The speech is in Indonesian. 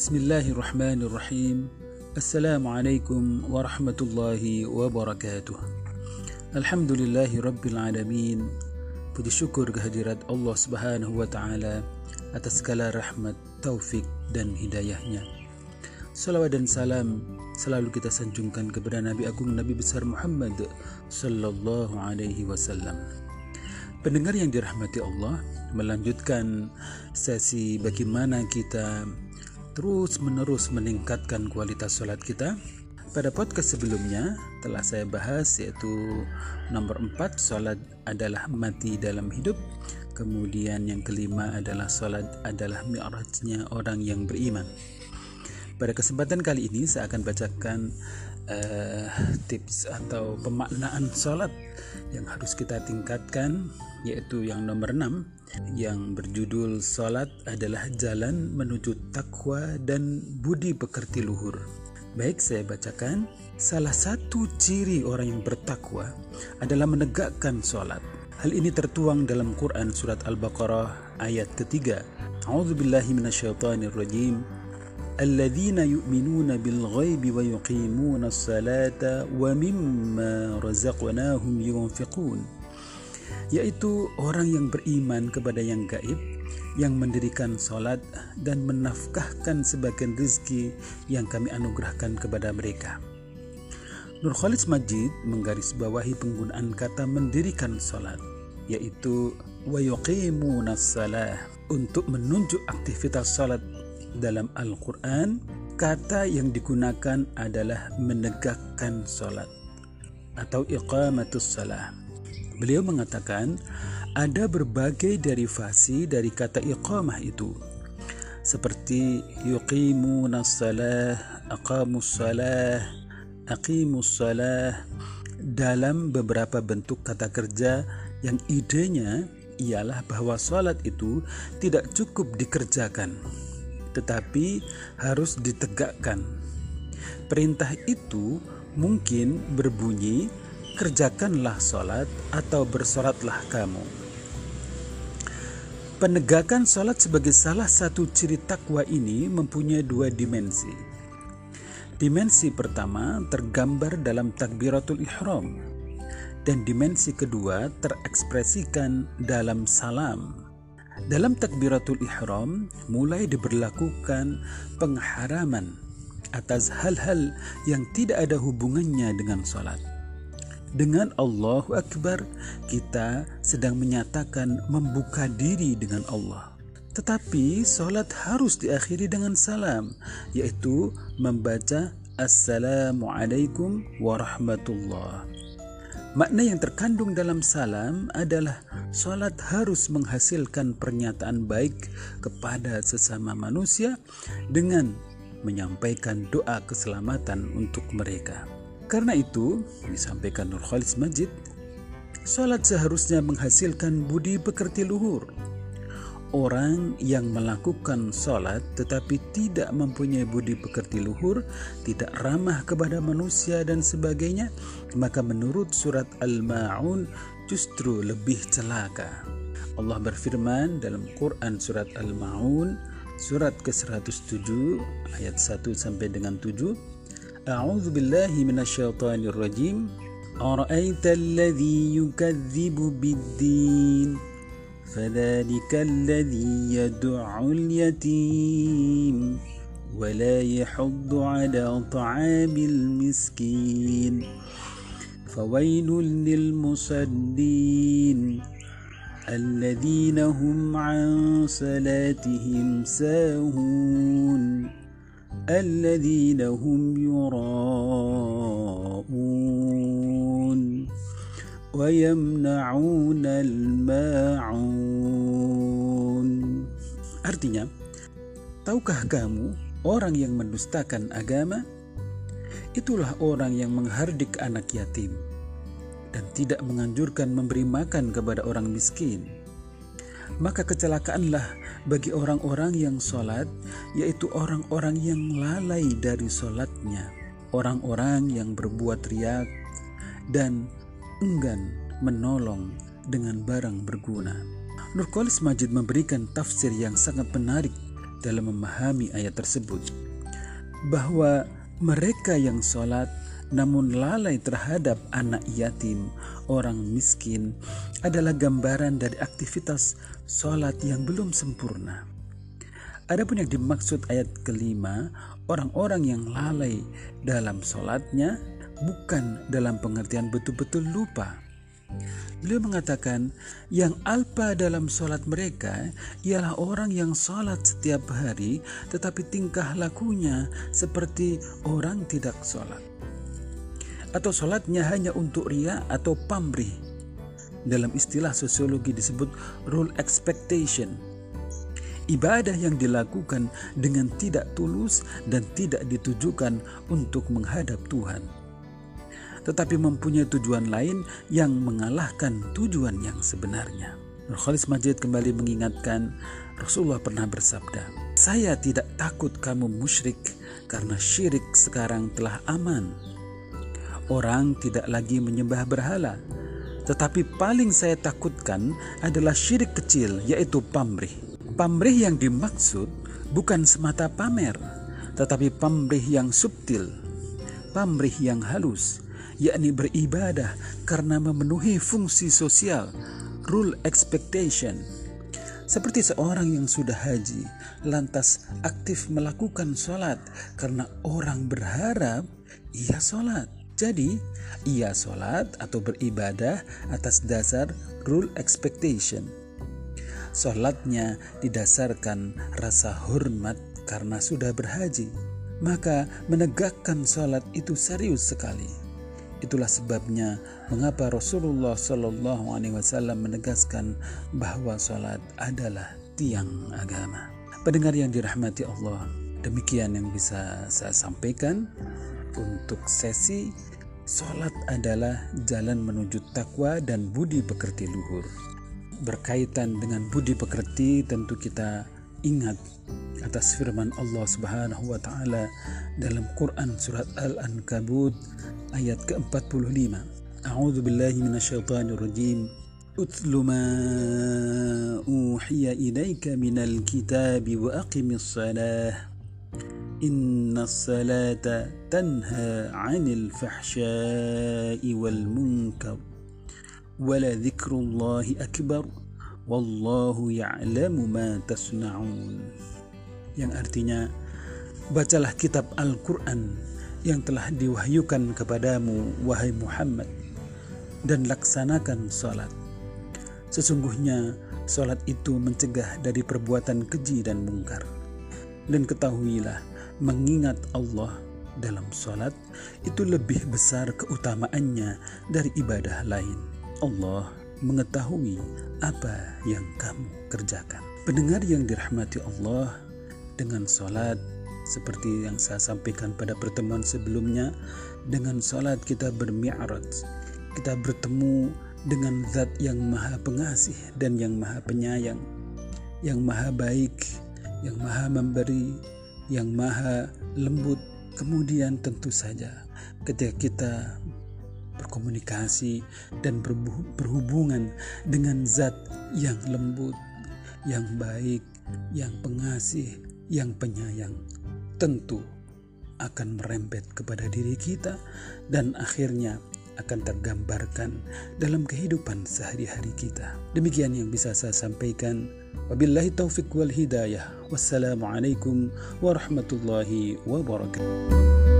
Bismillahirrahmanirrahim. Assalamualaikum warahmatullahi wabarakatuh. Alhamdulillahi rabbil alamin. Puji syukur kehadirat Allah Subhanahu wa taala atas segala rahmat, taufik dan hidayahnya. Salawat dan salam selalu kita sanjungkan kepada Nabi Agung Nabi besar Muhammad sallallahu alaihi wasallam. Pendengar yang dirahmati Allah, melanjutkan sesi bagaimana kita terus-menerus meningkatkan kualitas sholat kita. Pada podcast sebelumnya telah saya bahas yaitu nomor 4 sholat adalah mati dalam hidup. Kemudian yang kelima adalah sholat adalah mi'rajnya orang yang beriman. Pada kesempatan kali ini saya akan bacakan uh, tips atau pemaknaan sholat yang harus kita tingkatkan yaitu yang nomor 6 yang berjudul Salat adalah jalan menuju takwa dan budi pekerti luhur. Baik, saya bacakan. Salah satu ciri orang yang bertakwa adalah menegakkan salat. Hal ini tertuang dalam Quran surat Al-Baqarah ayat ketiga. A'udzubillahi minasyaitonirrajim. الذين يؤمنون بالغيب ويقيمون الصلاة ومما رزقناهم ينفقون yaitu orang yang beriman kepada yang gaib yang mendirikan sholat dan menafkahkan sebagian rezeki yang kami anugerahkan kepada mereka. Nur Khalid Majid menggarisbawahi penggunaan kata mendirikan sholat yaitu wayuqimunas salah untuk menunjuk aktivitas sholat dalam Al-Quran, kata yang digunakan adalah menegakkan sholat atau iqamatus salah. Beliau mengatakan ada berbagai derivasi dari kata iqamah itu seperti yuqimunas salah, aqamus salah, aqimus salah dalam beberapa bentuk kata kerja yang idenya ialah bahwa sholat itu tidak cukup dikerjakan tetapi harus ditegakkan. Perintah itu mungkin berbunyi, "Kerjakanlah sholat atau bersolatlah kamu." Penegakan sholat sebagai salah satu ciri takwa ini mempunyai dua dimensi. Dimensi pertama tergambar dalam takbiratul ihram dan dimensi kedua terekspresikan dalam salam dalam takbiratul ihram mulai diberlakukan pengharaman atas hal-hal yang tidak ada hubungannya dengan sholat. Dengan Allahu Akbar, kita sedang menyatakan membuka diri dengan Allah. Tetapi sholat harus diakhiri dengan salam, yaitu membaca Assalamualaikum warahmatullahi Makna yang terkandung dalam salam adalah sholat harus menghasilkan pernyataan baik kepada sesama manusia dengan menyampaikan doa keselamatan untuk mereka. Karena itu, disampaikan Nur Khalis Majid, sholat seharusnya menghasilkan budi pekerti luhur, Orang yang melakukan sholat tetapi tidak mempunyai budi pekerti luhur, tidak ramah kepada manusia dan sebagainya, maka menurut surat Al-Ma'un justru lebih celaka. Allah berfirman dalam Quran surat Al-Ma'un surat ke-107 ayat 1 sampai dengan 7. A'udzu billahi minasyaitonir rajim. Ara'aita alladhi yukadzibu bid-din فذلك الذي يدع اليتيم ولا يحض على طعام المسكين. فويل للمصلين الذين هم عن صلاتهم ساهون. الذين هم يراءون ويمنعون الماعون Artinya, tahukah kamu orang yang mendustakan agama? Itulah orang yang menghardik anak yatim dan tidak menganjurkan memberi makan kepada orang miskin. maka kecelakaanlah bagi orang-orang yang sholat, yaitu orang-orang yang lalai dari sholatnya, orang-orang yang berbuat riak dan enggan menolong dengan barang berguna. Nurkolis Majid memberikan tafsir yang sangat menarik dalam memahami ayat tersebut bahwa mereka yang sholat namun lalai terhadap anak yatim, orang miskin adalah gambaran dari aktivitas sholat yang belum sempurna. Adapun yang dimaksud ayat kelima, orang-orang yang lalai dalam sholatnya bukan dalam pengertian betul-betul lupa. Beliau mengatakan, yang alpa dalam sholat mereka ialah orang yang sholat setiap hari, tetapi tingkah lakunya seperti orang tidak sholat atau sholatnya hanya untuk ria atau pamrih. Dalam istilah sosiologi disebut rule expectation. Ibadah yang dilakukan dengan tidak tulus dan tidak ditujukan untuk menghadap Tuhan. Tetapi mempunyai tujuan lain yang mengalahkan tujuan yang sebenarnya. Khalis Majid kembali mengingatkan Rasulullah pernah bersabda, "Saya tidak takut kamu musyrik karena syirik sekarang telah aman." Orang tidak lagi menyembah berhala. Tetapi paling saya takutkan adalah syirik kecil, yaitu pamrih. Pamrih yang dimaksud bukan semata pamer, tetapi pamrih yang subtil, pamrih yang halus, yakni beribadah karena memenuhi fungsi sosial, rule expectation. Seperti seorang yang sudah haji, lantas aktif melakukan sholat karena orang berharap ia sholat jadi, ia sholat atau beribadah atas dasar rule expectation. Sholatnya didasarkan rasa hormat karena sudah berhaji. Maka menegakkan sholat itu serius sekali. Itulah sebabnya mengapa Rasulullah Shallallahu Alaihi Wasallam menegaskan bahwa sholat adalah tiang agama. Pendengar yang dirahmati Allah, demikian yang bisa saya sampaikan untuk sesi Salat adalah jalan menuju takwa dan budi pekerti luhur. Berkaitan dengan budi pekerti tentu kita ingat atas firman Allah Subhanahu wa taala dalam Quran surat Al-Ankabut ayat ke-45. A'udzu billahi minasyaitonir rajim. Utlu ma uhiya ilaika minal kitabi wa aqimis salah إن الصلاة تنهى عن الفحشاء والمنكر ولذكر الله أكبر والله يعلم ما تصنعون yang artinya bacalah kitab Al-Quran yang telah diwahyukan kepadamu wahai Muhammad dan laksanakan salat sesungguhnya salat itu mencegah dari perbuatan keji dan mungkar dan ketahuilah mengingat Allah dalam sholat itu lebih besar keutamaannya dari ibadah lain. Allah mengetahui apa yang kamu kerjakan. Pendengar yang dirahmati Allah dengan sholat seperti yang saya sampaikan pada pertemuan sebelumnya dengan sholat kita bermi'raj kita bertemu dengan zat yang maha pengasih dan yang maha penyayang yang maha baik yang maha memberi yang maha lembut. Kemudian tentu saja ketika kita berkomunikasi dan berhubungan dengan zat yang lembut, yang baik, yang pengasih, yang penyayang, tentu akan merembet kepada diri kita dan akhirnya akan tergambarkan dalam kehidupan sehari-hari kita. Demikian yang bisa saya sampaikan. Wabillahi taufik wal hidayah. Wassalamualaikum warahmatullahi wabarakatuh.